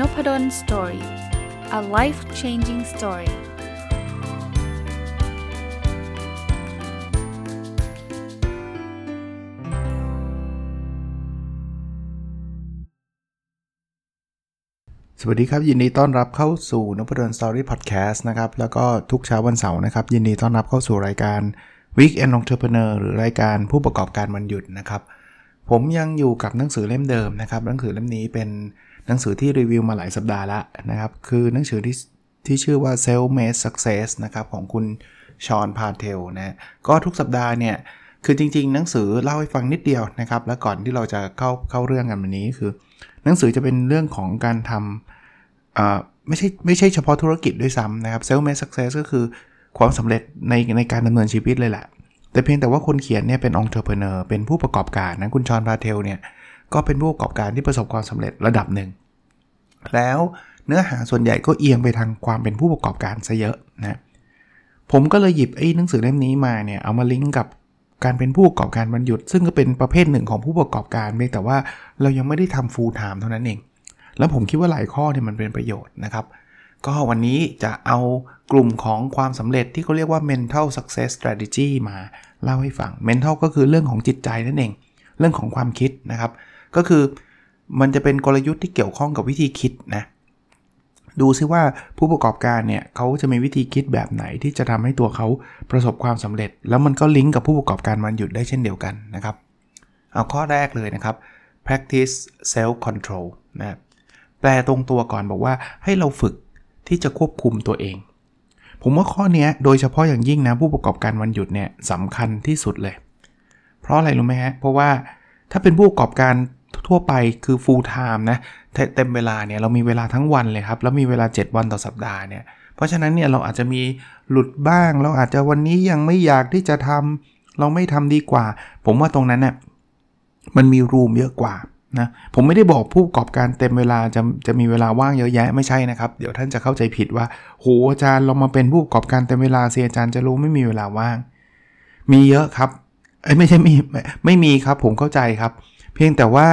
Nopadol Story a life changing story สวัสดีครับ ยินดีต้อนรับเข้าสู่นพดล Story พอดแคสต์นะครับ แล้วก็ทุกเช้าวันเสาร์นะครับ ยินดีต้อนรับเข้าสู่รายการ Weekend Entrepreneur หรือรายการผู้ประกอบการวันหยุดนะครับ ผมยังอยู่กับหนังสือเล่มเดิมนะครับ หนังสือเล่มนี้เป็นหนังสือที่รีวิวมาหลายสัปดาห์ล้วนะครับ คือหนังสือที่ที่ชื่อว่า Self Made Success นะครับ ของคุณชอนพาเทลนะ ก็ทุกสัปดาห์เนี่ย คือจริง ๆ หนังสือเล่าให้ฟังนิดเดียวนะครับ แล้วก่อนที่เราจะเข้าเข้าเรื่องกันวันนี้คือ หนังสือจะเป็นเรื่องของการทำไม่ใช่ไม่ใช่เฉพาะธุรกิจด้วยซ้ำนะครับ Self Made Success ก็คือความสำเร็จในในการดำเนินชีวิตเลยแหละ แต่เพียงแต่ว่าคนเขียนเนี่ยเป็นองค์เทอร์เพเนอร์เป็นผู้ประกอบการนะคุณชอนพาเทลเนี่ยก็เป็นผู้ประกอบการที่ประสบความสำเร็จระดับหนึ่ง แล้วเนื้อหาส่วนใหญ่ก็เอียงไปทางความเป็นผู้ประกอบการซะเยอะนะผมก็เลยหยิบไอ้หนังสือเล่มนี้มาเนี่ยเอามาลิงก์กับการเป็นผู้ประกอบการวันหยุดซึ่งก็เป็นประเภทหนึ่งของผู้ประกอบการเพียงแต่ว่าเรายังไม่ได้ทำ full time เท่านั้นเอง แล้วผมคิดว่าหลายข้อเนี่ยมันเป็นประโยชน์นะครับ ก็วันนี้จะเอา กลุ่มของความสำเร็จที่เขาเรียกว่า mental success strategy มาเล่าให้ฟัง mental ก็คือเรื่องของจิตใจนั่นเอง เรื่องของความคิดนะครับ ก็คือมันจะเป็นกลยุทธ์ที่เกี่ยวข้องกับวิธีคิดนะ ดูซิว่าผู้ประกอบการเนี่ยเขาจะมีวิธีคิดแบบไหนที่จะทำให้ตัวเขาประสบความสำเร็จ แล้วมันก็ลิงก์กับผู้ประกอบการมันหยุดได้เช่นเดียวกันนะครับ เอาข้อแรกเลยนะครับ practice self control นะแปลตรงตัวก่อนบอกว่าให้เราฝึกที่จะควบคุมตัวเอง ผมว่าข้อนี้โดยเฉพาะอย่างยิ่งนะผู้ประกอบการวันหยุดเนี่ยสำคัญที่สุดเลย เพราะอะไรรู้ไหมฮะ เพราะว่าถ้าเป็นผู้ประกอบการทั่วไปคือ full time นะเต็มเวลาเนี่ยเรามีเวลาทั้งวันเลยครับ แล้วมีเวลา 7 วันต่อสัปดาห์เนี่ยเพราะฉะนั้นเนี่ยเราอาจจะมีหลุดบ้าง เราอาจจะวันนี้ยังไม่อยากที่จะทำเราไม่ทำดีกว่า ผมว่าตรงนั้นเนี่ยมันมีรูมเยอะกว่า นะผมไม่ได้บอกผู้ประกอบการเต็มเวลาจะจะมีเวลาว่างเยอะแยะไม่ใช่นะครับ เดี๋ยวท่านจะเข้าใจผิดว่าโหอาจารย์เรามาเป็นผู้ประกอบการเต็มเวลาเสียอาจารย์จะรู้ไม่มีเวลาว่าง มีเยอะครับเอ้ไม่ใช่มีไม่มีครับผมเข้าใจครับ เพียงแต่ว่า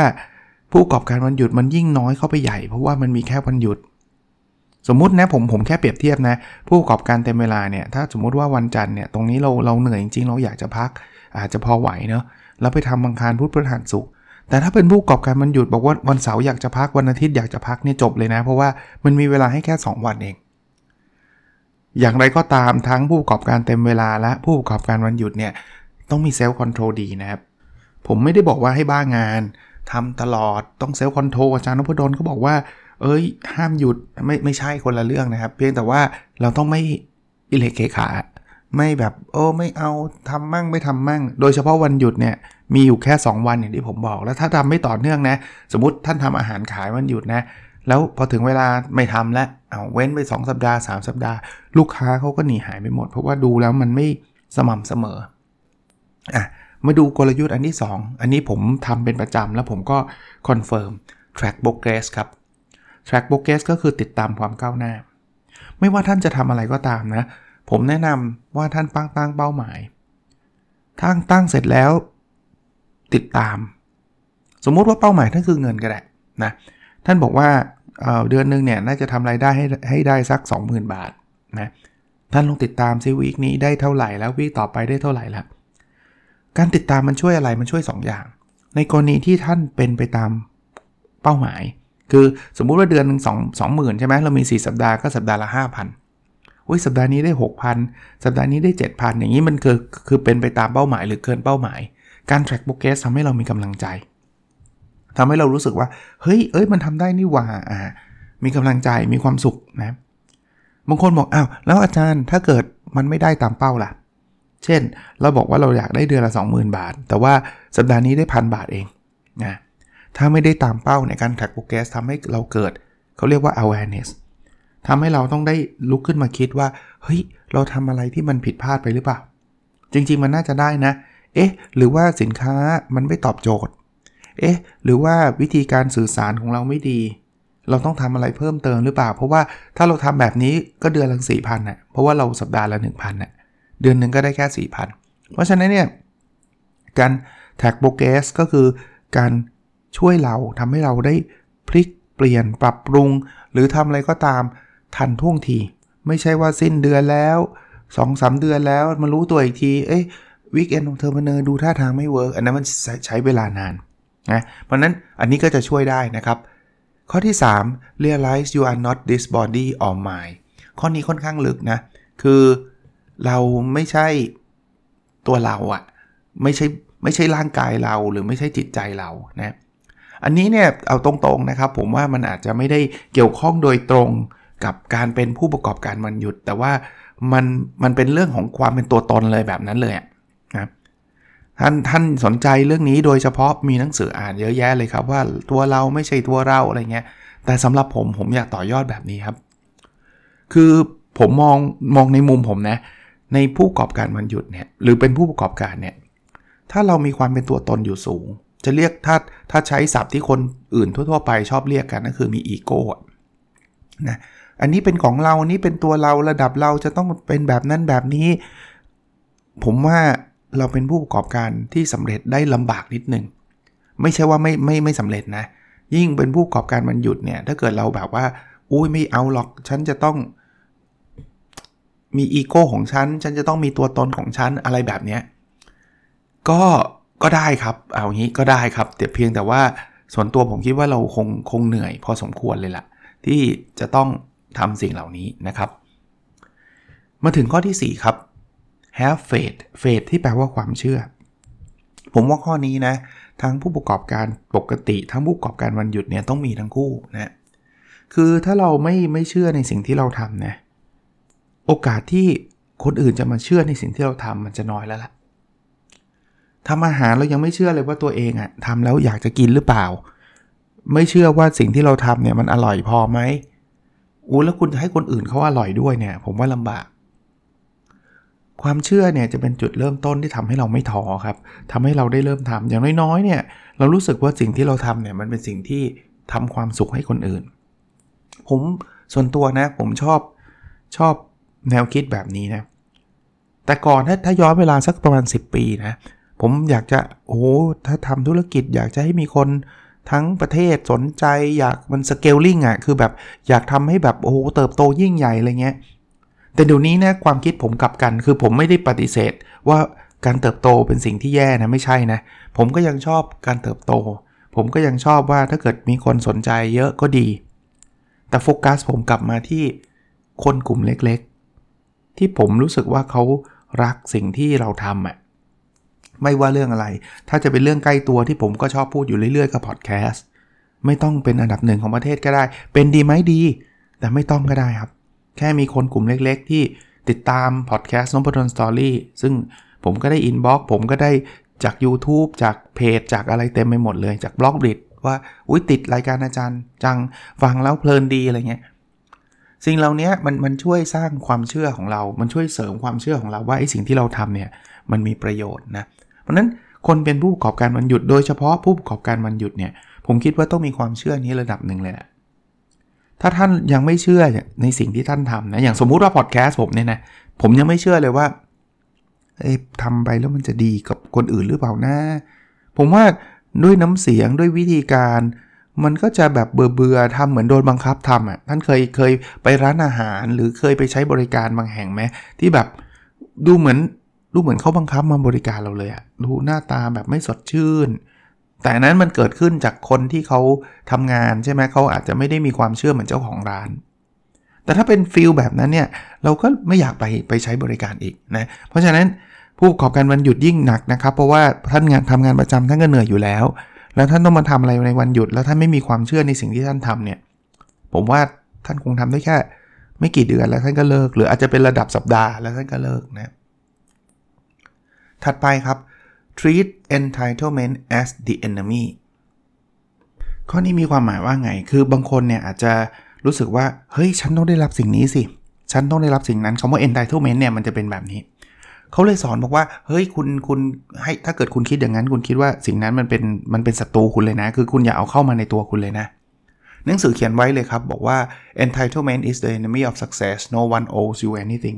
ผู้ประกอบการวันหยุดมันยิ่งน้อยเข้าไปใหญ่เพราะว่ามันมีแค่วันหยุด สมมตินะผมผมแค่เปรียบเทียบนะ ผู้ประกอบการเต็มเวลาเนี่ยถ้าสมมติว่าวันจันทร์เนี่ยตรงนี้เราเราเหนื่อยจริงๆเราอยากจะพัก อาจจะพอไหวเนาะแล้วไปทำอังคารพุธพฤหัสศุกร์ แต่ถ้าเป็นผู้ประกอบการวันหยุดบอกว่าวันเสาร์อยากจะพักวันอาทิตย์อยากจะพักเนี่ยจบเลยนะ เพราะว่ามันมีเวลาให้แค่ 2 วันเอง อย่างไรก็ตามทั้งผู้ประกอบการเต็มเวลาและผู้ประกอบการวันหยุดเนี่ยต้องมี self-control ดีนะครับ ผมไม่ได้บอกว่าให้บ้างานทำตลอดต้อง self-control อาจารย์นพดลเขาบอกว่า เอ้ย ห้ามหยุดไม่ไม่ใช่คนละเรื่องนะครับ เพียงแต่ว่าเราต้องไม่อีเหละเขะขะ ไม่แบบโอ้ไม่เอาทำมั่งไม่ทำมั่ง โดยเฉพาะวันหยุดเนี่ยมีอยู่แค่ 2 วันอย่างที่ผมบอก แล้วถ้าทำไม่ต่อเนื่องนะ สมมติท่านทำอาหารขายวันหยุดนะ แล้วพอถึงเวลาไม่ทำแล้วเอาเว้นไป 2 สัปดาห์ 3 สัปดาห์ ลูกค้าเขาก็หนีหายไปหมด เพราะว่าดูแล้วมันไม่สม่ำเสมออะมาดูกลยุทธ์อันที่ 2 อันนี้ผมทำเป็นประจำแล้วผมก็ confirm track progress ครับ track progress ก็คือติดตามความก้าวหน้า ไม่ว่าท่านจะทำอะไรก็ตามนะ ผมแนะนำว่าท่านตั้งตั้งเป้าหมายตั้งตั้งเสร็จแล้ว ติดตาม สมมุติว่าเป้าหมายท่านคือเงินก็ได้นะท่านบอกว่าเเดือนหนึ่งเนี่ยน่าจะทำไรายได้ให้ให้ได้สัก 20,000 บาทนะท่านลองติดตามซิวีคนี้ได้เท่าไหร่แล้ววีคต่อไปได้เท่าไหร่ล้วการติดตามมันช่วยอะไรมันช่วย 2 อย่าง ในกรณีที่ท่านเป็นไปตามเป้าหมาย คือสมมุติว่าเดือนหนึ่งสองสองหมื่นใช่ไหมเรามี 4 สัปดาห์ก็สัปดาห์ละ 5,000 อุ้ยสัปดาห์นี้ได้ 6,000 สัปดาห์นี้ได้ 7,000 อย่างนี้มันคือคือเป็นไปตามเป้าหมายหรือเกินเป้าหมาย การ track progress ทำให้เรามีกำลังใจทำให้เรารู้สึกว่า เฮ้ย เอ้ย มันทำได้นี่หว่าอ่า มีกำลังใจ มีความสุขนะ บางคนบอก อ้าว แล้วอาจารย์ ถ้าเกิดมันไม่ได้ตามเป้าล่ะ เช่น เราบอกว่าเราอยากได้เดือนละ 20,000 บาท แต่ว่าสัปดาห์นี้ได้พันบาทเองนะ ถ้าไม่ได้ตามเป้าในการแท็กโปรแกรสทำให้เราเกิด เขาเรียกว่า awareness ทำให้เราต้องได้ลุกขึ้นมาคิดว่า เฮ้ย เราทำอะไรที่มันผิดพลาดไปหรือเปล่า จริง ๆ มันน่าจะได้นะ เอ๊ะ หรือว่าสินค้ามันไม่ตอบโจทย์ เอ๊ะ หรือว่าวิธีการสื่อสารของเราไม่ดี เราต้องทำอะไรเพิ่มเติมหรือเปล่า เพราะว่าถ้าเราทำแบบนี้ก็เดือนละสี่พันน่ะ เพราะว่าเราสัปดาห์ละหนึ่งพันน่ะ เดือนหนึ่งก็ได้แค่4,000เพราะฉะนั้นเนี่ย การ track progress ก็คือการช่วยเราทำให้เราได้พลิกเปลี่ยนปรับปรุง หรือทำอะไรก็ตาม ทันท่วงที ไม่ใช่ว่าสิ้นเดือนแล้ว2อสเดือนแล้วมารู้ตัวอีกที เอ้ย Weekend Entrepreneur ดูท่าทางไม่ work อันนั้นมันใช้เวลานานนะเพราะนั้นอันนี้ก็จะช่วยได้นะครับ ข้อที่ 3 realize you are not this body or mind ข้อนี้ค่อนข้างลึกนะ คือเราไม่ใช่ตัวเราอะไม่ใช่ไม่ใช่ร่างกายเราหรือไม่ใช่จิตใจเรานะอันนี้เนี่ยเอาตรงๆนะครับ ผมว่ามันอาจจะไม่ได้เกี่ยวข้องโดยตรง กับการเป็นผู้ประกอบการมันหยุด แต่ว่ามันมันเป็นเรื่องของความเป็นตัวตนเลยแบบนั้นเลยนะท่านท่านสนใจเรื่องนี้โดยเฉพาะมีหนังสืออ่านเยอะแยะเลยครับว่าตัวเราไม่ใช่ตัวเราอะไรเงี้ยแต่สำหรับผมผมอยากต่อยอดแบบนี้ครับ คือผมมองมองในมุมผมนะ ในผู้ประกอบการมันหยุดเนี่ยหรือเป็นผู้ประกอบการเนี่ยถ้าเรามีความเป็นตัวตนอยู่สูง จะเรียกถ้าถ้าใช้ศัพท์ที่คนอื่นทั่ว ๆ ไปชอบเรียกกันก็คือมีอีโก้นะ อันนี้เป็นของเราอันนี้เป็นตัวเราระดับเราจะต้องเป็นแบบนั้นแบบนี้ ผมว่าเราเป็นผู้ประกอบการที่สำเร็จได้ลำบากนิดนึง ไม่ใช่ว่าไม่ไม่ไม่สำเร็จนะ ยิ่งเป็นผู้ประกอบการมันหยุดเนี่ย ถ้าเกิดเราแบบว่าอุ้ยไม่เอาหรอก ฉันจะต้องมีอีโก้ของฉัน ฉันจะต้องมีตัวตนของฉันอะไรแบบเนี้ยก็ก็ได้ครับเอางี้ก็ได้ครับ แต่เพียงแต่ว่าส่วนตัวผมคิดว่าเราคงคงเหนื่อยพอสมควรเลยละ่ะ ที่จะต้อง ทำสิ่งเหล่านี้นะครับ มาถึงข้อที่ 4 ครับ have faith faith ที่แปลว่าความเชื่อ ผมว่าข้อนี้นะทั้งผู้ประกอบการปกติ ทั้งผู้ประกอบการวันหยุดเนี่ยต้องมีทั้งคู่นะคือถ้าเราไม่ไม่เชื่อในสิ่งที่เราทำนะโอกาสที่คนอื่นจะมาเชื่อในสิ่งที่เราทำมันจะน้อยแล้วล่ะทำอาหารเรายังไม่เชื่อเลยว่าตัวเองอะทำแล้วอยากจะกินหรือเปล่า ไม่เชื่อว่าสิ่งที่เราทำเนี่ยมันอร่อยพอไหม อู้แล้วคุณจะให้คนอื่นเขาอร่อยด้วยเนี่ย ผมว่าลำบาก ความเชื่อเนี่ยจะเป็นจุดเริ่มต้นที่ทำให้เราไม่ท้อครับทำให้เราได้เริ่มทำอย่างน้อยๆเนี่ย เรารู้สึกว่าสิ่งที่เราทำเนี่ยมันเป็นสิ่งที่ทำความสุขให้คนอื่น ผมส่วนตัวนะผมชอบชอบแนวคิดแบบนี้นะ แต่ก่อนถ้าถ้าย้อนเวลาสักประมาณ 10 ปีนะ ผมอยากจะโอ้ถ้าทำธุรกิจอยากจะให้มีคน ทั้งประเทศสนใจอยากมันสเกลลิงอะ คือแบบอยากทำให้แบบโอ้โหเติบโตยิ่งใหญ่อะไรเงี้ย แต่เดี๋ยวนี้นะความคิดผมกลับกัน คือผมไม่ได้ปฏิเสธว่าการเติบโตเป็นสิ่งที่แย่นะไม่ใช่นะ ผมก็ยังชอบการเติบโต ผมก็ยังชอบว่าถ้าเกิดมีคนสนใจเยอะก็ดี แต่โฟกัสผมกลับมาที่คนกลุ่มเล็กๆ ที่ผมรู้สึกว่าเขารักสิ่งที่เราทำอะ ไม่ว่าเรื่องอะไร ถ้าจะเป็นเรื่องใกล้ตัวที่ผมก็ชอบพูดอยู่เรื่อยๆกับพอดแคสต์ไม่ต้องเป็นอันดับหนึ่งของประเทศก็ได้ เป็นดีไหมดี แต่ไม่ต้องก็ได้ครับ แค่มีคนกลุ่มเล็กๆ ที่ติดตามพอดแคสต์นพดล Story ซึ่งผมก็ได้ inbox ผมก็ได้จาก YouTube จากเพจ จากอะไรเต็มไปหมดเลย จาก Blockdit ว่าอุ้ยติดรายการอาจารย์ จังฟังแล้วเพลินดีอะไรเงี้ยสิ่งเหล่านี้มันมันช่วยสร้างความเชื่อของเรา มันช่วยเสริมความเชื่อของเราว่าไอ้สิ่งที่เราทำเนี่ยมันมีประโยชน์นะ เพราะนั้นคนเป็นผู้ประกอบการวันหยุดโดยเฉพาะผู้ประกอบการวันหยุดเนี่ยผมคิดว่าต้องมีความเชื่อนี้ระดับหนึ่งเลยแหละถ้าท่านยังไม่เชื่อในสิ่งที่ท่านทำนะอย่างสมมุติว่าพอดแคสต์ผมเนี่ยนะผมยังไม่เชื่อเลยว่าเอ้ทำไปแล้วมันจะดีกับคนอื่นหรือเปล่านะผมว่าด้วยน้ำเสียงด้วยวิธีการ มันก็จะแบบเบื่อเบื่อทำเหมือนโดนบังคับทำอะท่านเคยเคยไปร้านอาหารหรือเคยไปใช้บริการบางแห่งไหมที่แบบดูเหมือน ดูเหมือนเขาบังคับมาบริการเราเลยอะดูหน้าตาแบบไม่สดชื่น แต่นั้นมันเกิดขึ้นจากคนที่เขาทำงานใช่ไหมเขาอาจจะไม่ได้มีความเชื่อเหมือนเจ้าของร้าน แต่ถ้าเป็นฟิลแบบนั้นเนี่ยเราก็ไม่อยากไปไปใช้บริการอีกนะเพราะฉะนั้นผู้ประกอบการวันหยุดยิ่งหนักนะครับ เพราะว่าท่านงานทำงานประจำท่านก็เหนื่อยอยู่แล้ว แล้วท่านต้องมาทำอะไรในวันหยุด แล้วท่านไม่มีความเชื่อในสิ่งที่ท่านทำเนี่ยผมว่าท่านคงทำได้แค่ ไม่กี่เดือนแล้วท่านก็เลิก หรืออาจจะเป็นระดับสัปดาห์แล้วท่านก็เลิกนะ ถัดไปครับ treat entitlement as the enemy ข้อนี้มีความหมายว่าไง คือบางคนเนี่ยอาจจะรู้สึกว่า เฮ้ย ฉันต้องได้รับสิ่งนี้สิ ฉันต้องได้รับสิ่งนั้นคำว่า entitlement เนี่ยมันจะเป็นแบบนี้ เขาเลยสอนบอกว่า เฮ้ย คุณ คุณ ให้ ถ้าเกิดคุณคิดอย่างนั้น คุณคิดว่าสิ่งนั้นมันเป็น มันเป็นศัตรูคุณเลยนะ คือคุณอย่าเอาเข้ามาในตัวคุณเลยนะ หนังสือเขียนไว้เลยครับ บอกว่า entitlement is the enemy of success no one owes you anything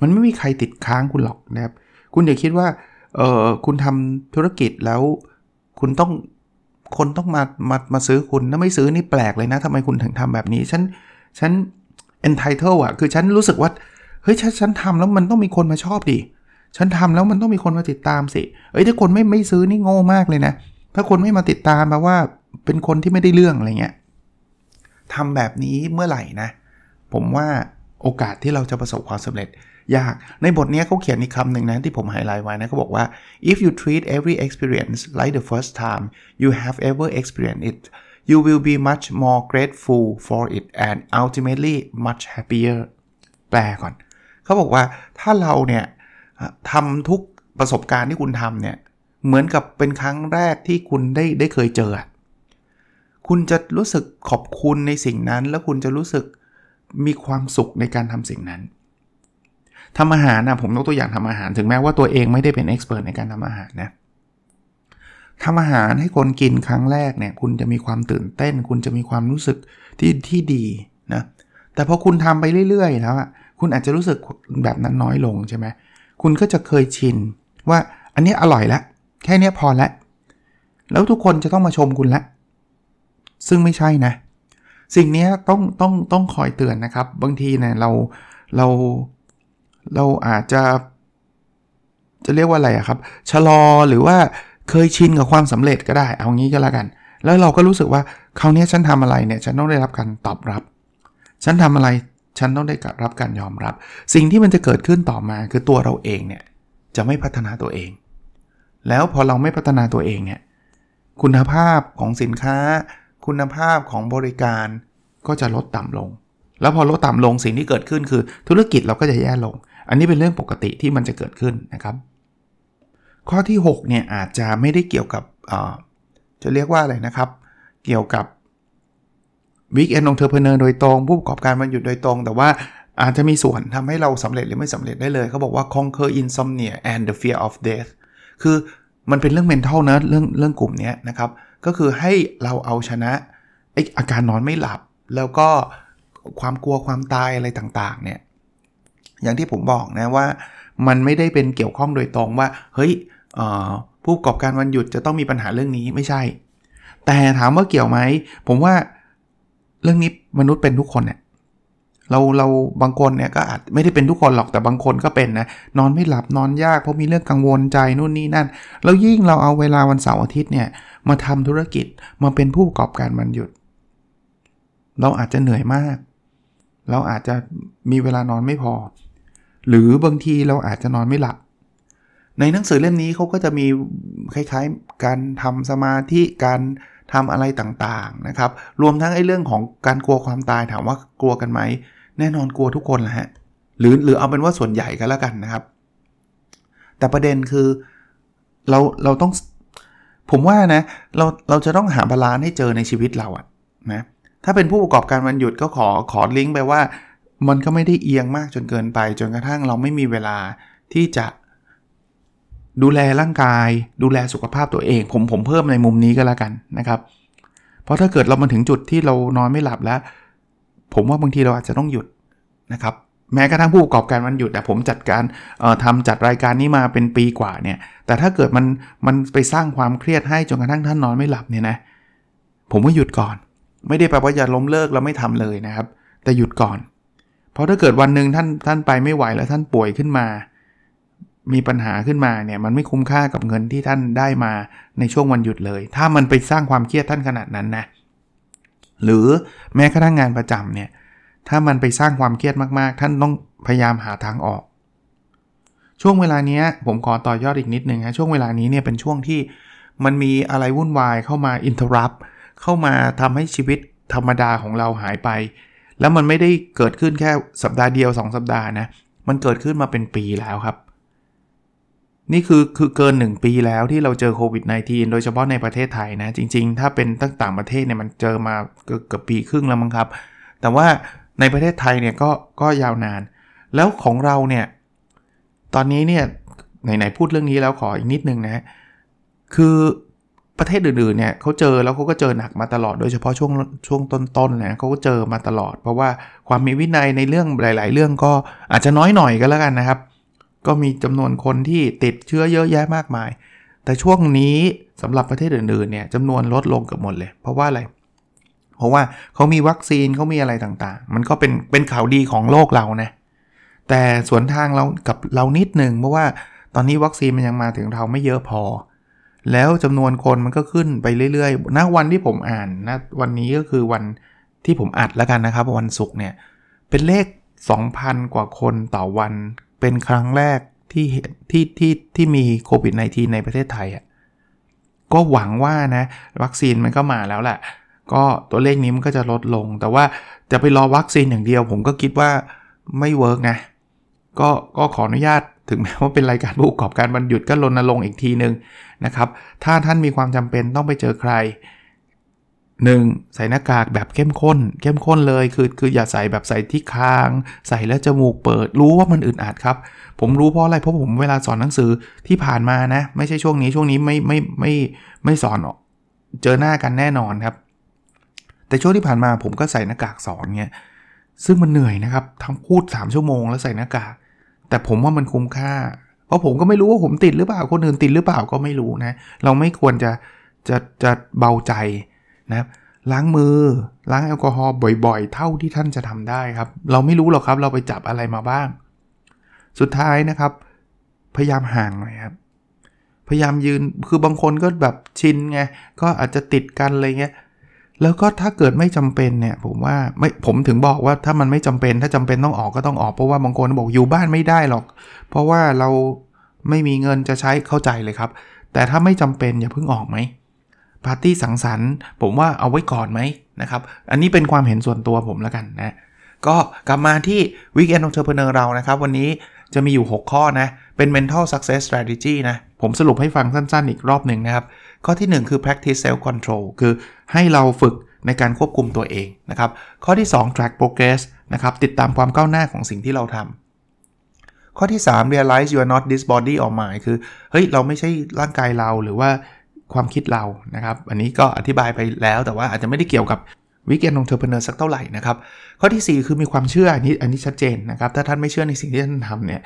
มันไม่มีใครติดค้างคุณหรอกนะครับ คุณอย่าคิดว่าเออคุณทำธุรกิจแล้วคุณต้องคนต้องมามามาซื้อคุณถ้าไม่ซื้อนี่แปลกเลยนะทำไมคุณถึงทำแบบนี้ ฉันฉัน entitle อะคือฉันรู้สึกว่าเฮ้ยฉันฉันทำแล้วมันต้องมีคนมาชอบดิฉันทำแล้วมันต้องมีคนมาติดตามสิเอ้ยถ้าคนไม่ไม่ซื้อนี่โง่มากเลยนะ ถ้าคนไม่มาติดตามแปลว่าเป็นคนที่ไม่ได้เรื่องอะไรเงี้ยทำแบบนี้เมื่อไหร่นะ ผมว่า โอกาสที่เราจะประสบความสำเร็จ ยากในบทนี้เขาเขียนอีกคำหนึ่งนะที่ผมไฮไลท์ไว้นะเขาบอกว่า if you treat every experience like the first time you have ever experienced it you will be much more grateful for it and ultimately much happier แปลก่อน เขาบอกว่าถ้าเราเนี่ยทำทุกประสบการณ์ที่คุณทำเนี่ย เหมือนกับเป็นครั้งแรกที่คุณได้ได้เคยเจอ คุณจะรู้สึกขอบคุณในสิ่งนั้น แล้วคุณจะรู้สึก มีความสุขในการทำสิ่งนั้นทำอาหารนะผมยกตัวอย่างทำอาหารถึงแม้ว่าตัวเองไม่ได้เป็นเอ็กซ์เพรสในการทำอาหารนะทำอาหารให้คนกินครั้งแรกเนี่ยคุณจะมีความตื่นเต้น คุณจะมีความรู้สึกที่ที่ดีนะแต่พอคุณทำไปเรื่อยๆ แล้วอะคุณอาจจะรู้สึกแบบนั้นน้อยลงใช่ไหมคุณก็จะเคยชินว่าอันนี้อร่อยแล้วแค่นี้พอแล้วแล้วทุกคนจะต้องมาชมคุณล้วซึ่งไม่ใช่นะ สิ่งนี้ต้องต้องต้องคอยเตือนนะครับ บางทีเนี่ยเราเราเราอาจจะ จะเรียกว่าอะไรอะครับชะลอหรือว่าเคยชินกับความสำเร็จก็ได้ เอางี้ก็แล้วกัน แล้วเราก็รู้สึกว่าคราวนี้ฉันทำอะไรเนี่ยฉันต้องได้รับการตอบรับ ฉันทำอะไรฉันต้องได้รับการยอมรับ สิ่งที่มันจะเกิดขึ้นต่อมาคือตัวเราเองเนี่ยจะไม่พัฒนาตัวเอง แล้วพอเราไม่พัฒนาตัวเองเนี่ยคุณภาพของสินค้า คุณภาพของบริการก็จะลดต่ำลง แล้วพอลดต่ำลงสิ่งที่เกิดขึ้นคือ ธุรกิจเราก็จะแย่ลง อันนี้เป็นเรื่องปกติที่มันจะเกิดขึ้นนะครับ ข้อที่6เนี่ยอาจจะไม่ได้เกี่ยวกับจะเรียกว่าอะไรนะครับ เกี่ยวกับ Weekend Entrepreneur โดยตรง ผู้ประกอบการวันหยุดโดยตรง แต่ว่าอาจจะมีส่วนทำให้เราสำเร็จหรือไม่สำเร็จได้เลย เขาบอกว่า conquer insomnia and the fear of death คือมันเป็นเรื่อง mental นะเรื่องเรื่องกลุ่มนี้นะครับ ก็คือให้เราเอาชนะไอ้อาการนอนไม่หลับ แล้วก็ความกลัวความตายอะไรต่างๆเนี่ยอย่างที่ผมบอกนะว่ามันไม่ได้เป็นเกี่ยวข้องโดยตรงว่า เฮ้ยผู้ประกอบการวันหยุดจะต้องมีปัญหาเรื่องนี้ไม่ใช่ แต่ถามว่าเกี่ยวไหม ผมว่าเรื่องนี้มนุษย์เป็นทุกคนเนี่ย เราเราบางคนเนี่ยก็อาจไม่ได้เป็นทุกคนหรอกแต่บางคนก็เป็นนะนอนไม่หลับนอนยากเพราะมีเรื่องกังวลใจนู่นนี่นั่น แล้วยิ่งเราเอาเวลาวันเสาร์อาทิตย์เนี่ยมาทำธุรกิจมาเป็นผู้ประกอบการวันหยุด เราอาจจะเหนื่อยมาก เราอาจจะมีเวลานอนไม่พอ หรือบางทีเราอาจจะนอนไม่หลับ ในหนังสือเล่มนี้เขาก็จะมีคล้ายๆการทำสมาธิการทำอะไรต่างๆนะครับ รวมทั้งไอ้เรื่องของการกลัวความตายถามว่ากลัวกันไหม แน่นอนกลัวทุกคนแหละฮะหรือหรือเอาเป็นว่าส่วนใหญ่ก็แล้วกันนะครับ แต่ประเด็นคือเราเราต้องผมว่านะเราเราจะต้องหา balance ให้เจอในชีวิตเราอะนะถ้าเป็นผู้ประกอบการวันหยุดก็ขอขอลิงก์ไปว่า มันก็ไม่ได้เอียงมากจนเกินไป จนกระทั่งเราไม่มีเวลาที่จะดูแลร่างกาย ดูแลสุขภาพตัวเอง ผมผมเพิ่มในมุมนี้ก็แล้วกันนะครับ เพราะถ้าเกิดเรามาถึงจุดที่เรานอนไม่หลับแล้ว ผมว่าบางทีเราอาจจะต้องหยุดนะครับแม้กระทั่งผู้ประกอบการมันหยุดแต่ผมจัดการทำจัดรายการนี้มาเป็นปีกว่าเนี่ย แต่ถ้าเกิดมันมันไปสร้างความเครียดให้จนกระทั่งท่านนอนไม่หลับเนี่ยนะ ผมว่าหยุดก่อน ไม่ได้แปลว่าอย่าล้มเลิกแล้วไม่ทำเลยนะครับ แต่หยุดก่อน เพราะถ้าเกิดวันหนึ่งท่านท่านไปไม่ไหวแล้วท่านป่วยขึ้นมา มีปัญหาขึ้นมาเนี่ยมันไม่คุ้มค่ากับเงินที่ท่านได้มาในช่วงวันหยุดเลย ถ้ามันไปสร้างความเครียดท่านขนาดนั้นนะ หรือแม้กระทั่งงานประจำเนี่ย ถ้ามันไปสร้างความเครียดมากๆ ท่านต้องพยายามหาทางออก ช่วงเวลานี้ผมขอต่อยอดอีกนิดนึงนะช่วงเวลานี้เนี่ยเป็นช่วงที่มันมีอะไรวุ่นวายเข้ามาอินเทอร์รับเข้ามาทำให้ชีวิตธรรมดาของเราหายไป แล้วมันไม่ได้เกิดขึ้นแค่สัปดาห์เดียว 2 สัปดาห์นะมันเกิดขึ้นมาเป็นปีแล้วครับ นี่คือคือเกิน 1 ปีแล้วที่เราเจอโควิด -19 โดยเฉพาะในประเทศไทยนะ จริง ๆ ถ้าเป็นตั้งต่างประเทศเนี่ยมันเจอมาเกือบปีครึ่งแล้วมั้งครับ แต่ว่าในประเทศไทยเนี่ยก็ก็ยาวนาน แล้วของเราเนี่ย ตอนนี้เนี่ยไหนๆพูดเรื่องนี้แล้วขออีกนิดนึงนะคือประเทศอื่นๆเนี่ยเขาเจอแล้วเขาก็เจอหนักมาตลอดโดยเฉพาะช่วงช่วงต้นๆนะเขาก็เจอมาตลอด เพราะว่าความมีวินัยในเรื่องหลาย ๆ เรื่องก็อาจจะน้อยหน่อยก็แล้วกันนะครับ ก็มีจำนวนคนที่ติดเชื้อเยอะแยะมากมาย แต่ช่วงนี้สำหรับประเทศอื่นๆเนี่ยจำนวนลดลงเกือบหมดเลย เพราะว่าอะไร เพราะว่าเขามีวัคซีนเขามีอะไรต่างๆ มันก็เป็นเป็นข่าวดีของโลกเรานะแต่สวนทางเรากับเรานิดหนึ่งเพราะว่าตอนนี้วัคซีนมันยังมาถึงเราไม่เยอะพอ แล้วจำนวนคนมันก็ขึ้นไปเรื่อยๆณวันที่ผมอ่านนะวันนี้ก็คือวันที่ผมอัดแล้วกันนะครับ วันศุกร์เนี่ยเป็นเลข 2,000 กว่าคนต่อวัน เป็นครั้งแรกที่ที่ที่ที่มีโควิด -19 ในประเทศไทยอะก็หวังว่านะ วัคซีนมันก็มาแล้วแหละ ก็ตัวเลขนี้มันก็จะลดลง แต่ว่าจะไปรอวัคซีนอย่างเดียว ผมก็คิดว่าไม่เวิร์กนะก็ก็ขออนุญาตถึงแม้ว่าเป็นรายการผู้ประกอบการวันหยุดก็รณรงค์อีกทีนึงนะครับ ถ้าท่านมีความจำเป็นต้องไปเจอใคร 1. ใส่หน้ากากแบบเข้มข้น เข้มข้นเลยคือคืออย่าใส่แบบใส่ที่คาง ใส่แล้วจมูกเปิด รู้ว่ามันอึดอัดครับ ผมรู้เพราะอะไรเพราะผมเวลาสอนหนังสือที่ผ่านมานะ ไม่ใช่ช่วงนี้ช่วงนี้ไม่ไม่ไม่ไม่สอนเจอหน้ากันแน่นอนครับ แต่ช่วงที่ผ่านมาผมก็ใส่หน้ากากสอนเงี้ยซึ่งมันเหนื่อยนะครับทั้งพูด 3 ชั่วโมงแล้วใส่หน้ากากแต่ผมว่ามันคุ้มค่า เพราะผมก็ไม่รู้ว่าผมติดหรือเปล่าคนอื่นติดหรือเปล่าก็ไม่รู้นะ เราไม่ควรจะจะจะเบาใจ นะครับล้างมือล้างแอลกอฮอล์บ่อยๆ เท่าที่ท่านจะทำได้ครับ เราไม่รู้หรอกครับเราไปจับอะไรมาบ้าง สุดท้ายนะครับ พยายามห่างหน่อยครับ พยายามยืนคือบางคนก็แบบชินไงก็อาจจะติดกันอะไรเงี้ยแล้วก็ถ้าเกิดไม่จำเป็นเนี่ย ผมว่าไม่ผมถึงบอกว่าถ้ามันไม่จำเป็น ถ้าจำเป็นต้องออกก็ต้องออกเพราะว่าบางคนบอกอยู่บ้านไม่ได้หรอก เพราะว่าเราไม่มีเงินจะใช้เข้าใจเลยครับ แต่ถ้าไม่จำเป็นอย่าเพิ่งออกไหม ปาร์ตี้สังสรรค์ผมว่าเอาไว้ก่อนไหมนะครับ อันนี้เป็นความเห็นส่วนตัวผมแล้วกันนะ ก็กลับมาที่ Weekend Entrepreneur เรานะครับ วันนี้จะมีอยู่ 6 ข้อนะ เป็น mental success strategy นะ ผมสรุปให้ฟังสั้นๆ อีกรอบหนึ่งนะครับ ข้อที่ 1 คือ practice self control คือให้เราฝึกในการควบคุมตัวเองนะครับ ข้อที่ 2 track progress นะครับ ติดตามความก้าวหน้าของสิ่งที่เราทำข้อที่ 3 realize you are not this body or mind คือ เฮ้ย เราไม่ใช่ร่างกายเราหรือว่า ความคิดเรานะครับ อันนี้ก็อธิบายไปแล้วแต่ว่าอาจจะไม่ได้เกี่ยวกับ Weekend Entrepreneur สักเท่าไหร่นะครับ ข้อที่ 4 คือมีความเชื่ออันนี้อันนี้ชัดเจนนะครับ ถ้าท่านไม่เชื่อในสิ่งที่ท่านทำเนี่ย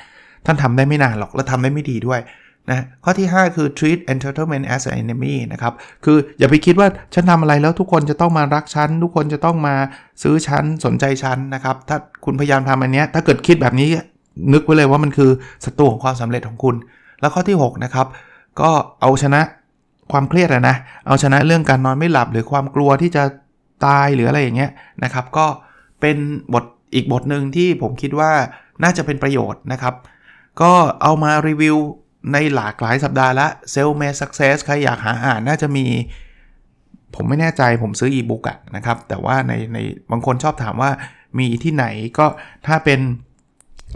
ท่านทำได้ไม่นานหรอก และทำได้ไม่ดีด้วยนะข้อที่ 5 คือ treat entitlement as an enemy นะครับ คืออย่าไปคิดว่าฉันทำอะไรแล้วทุกคนจะต้องมารักฉัน ทุกคนจะต้องมาซื้อฉัน สนใจฉันนะครับ ถ้าคุณพยายามทำอันนี้ถ้าเกิดคิดแบบนี้นึกไว้เลยว่ามันคือศัตรูของความสำเร็จของคุณ แล้วข้อที่ 6 นะครับ ก็เอาชนะ ความเครียดนะ เอาชนะเรื่องการนอนไม่หลับหรือความกลัวที่จะตายหรืออะไรอย่างเงี้ยนะครับ ก็เป็นบทอีกบทหนึ่งที่ผมคิดว่าน่าจะเป็นประโยชน์นะครับ ก็เอามารีวิวในหลากหลายสัปดาห์ละ Self Made Success ใครอยากหาอ่านน่าจะมี ผมไม่แน่ใจผมซื้ออีบุ๊กอะนะครับ แต่ว่าในในบางคนชอบถามว่ามีที่ไหนก็ถ้าเป็น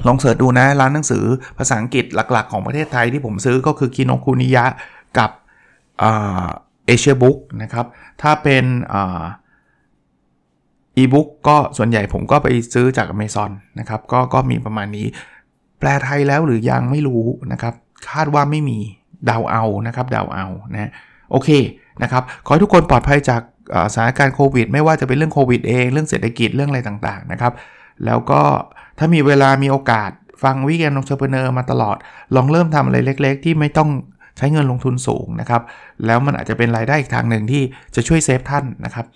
ลอง search ดูนะ ร้านหนังสือภาษาอังกฤษหลักๆ ของประเทศไทยที่ผมซื้อก็คือ Kinokuniya กับ Asia Books นะครับ ถ้าเป็นอีบุ๊กก็ส่วนใหญ่ผมก็ไปซื้อจากอเมซอนนะครับก็ก็มีประมาณนี้ แปลไทยแล้วหรือยังไม่รู้นะครับ คาดว่าไม่มีเดาเอานะครับเดาเอานะโอเคนะครับ ขอให้ทุกคนปลอดภัยจากสถานการณ์โควิด ไม่ว่าจะเป็นเรื่องโควิดเองเรื่องเศรษฐกิจเรื่องอะไรต่างๆนะครับ แล้วก็ถ้ามีเวลามีโอกาสฟัง Weekend Entrepreneur มาตลอด ลองเริ่มทำอะไรเล็ก ๆ ที่ไม่ต้อง ใช้เงินลงทุนสูงนะครับ แล้วมันอาจจะเป็นรายได้อีกทางหนึ่งที่จะช่วย save ท่านนะครับ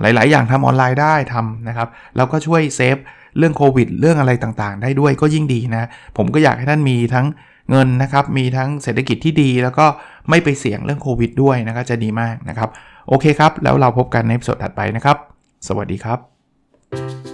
หลาย ๆ อย่างทำออนไลน์ได้ทำนะครับ แล้วก็ช่วย save เรื่องโควิด เรื่องอะไรต่างๆ ได้ด้วยก็ยิ่งดีนะ ผมก็อยากให้ท่านมีทั้งเงินนะครับ มีทั้งเศรษฐกิจที่ดี แล้วก็ไม่ไปเสี่ยงเรื่องโควิดด้วยนะครับจะดีมากนะครับ โอเคครับ แล้วเราพบกันในสดถัดไปนะครับ สวัสดีครับ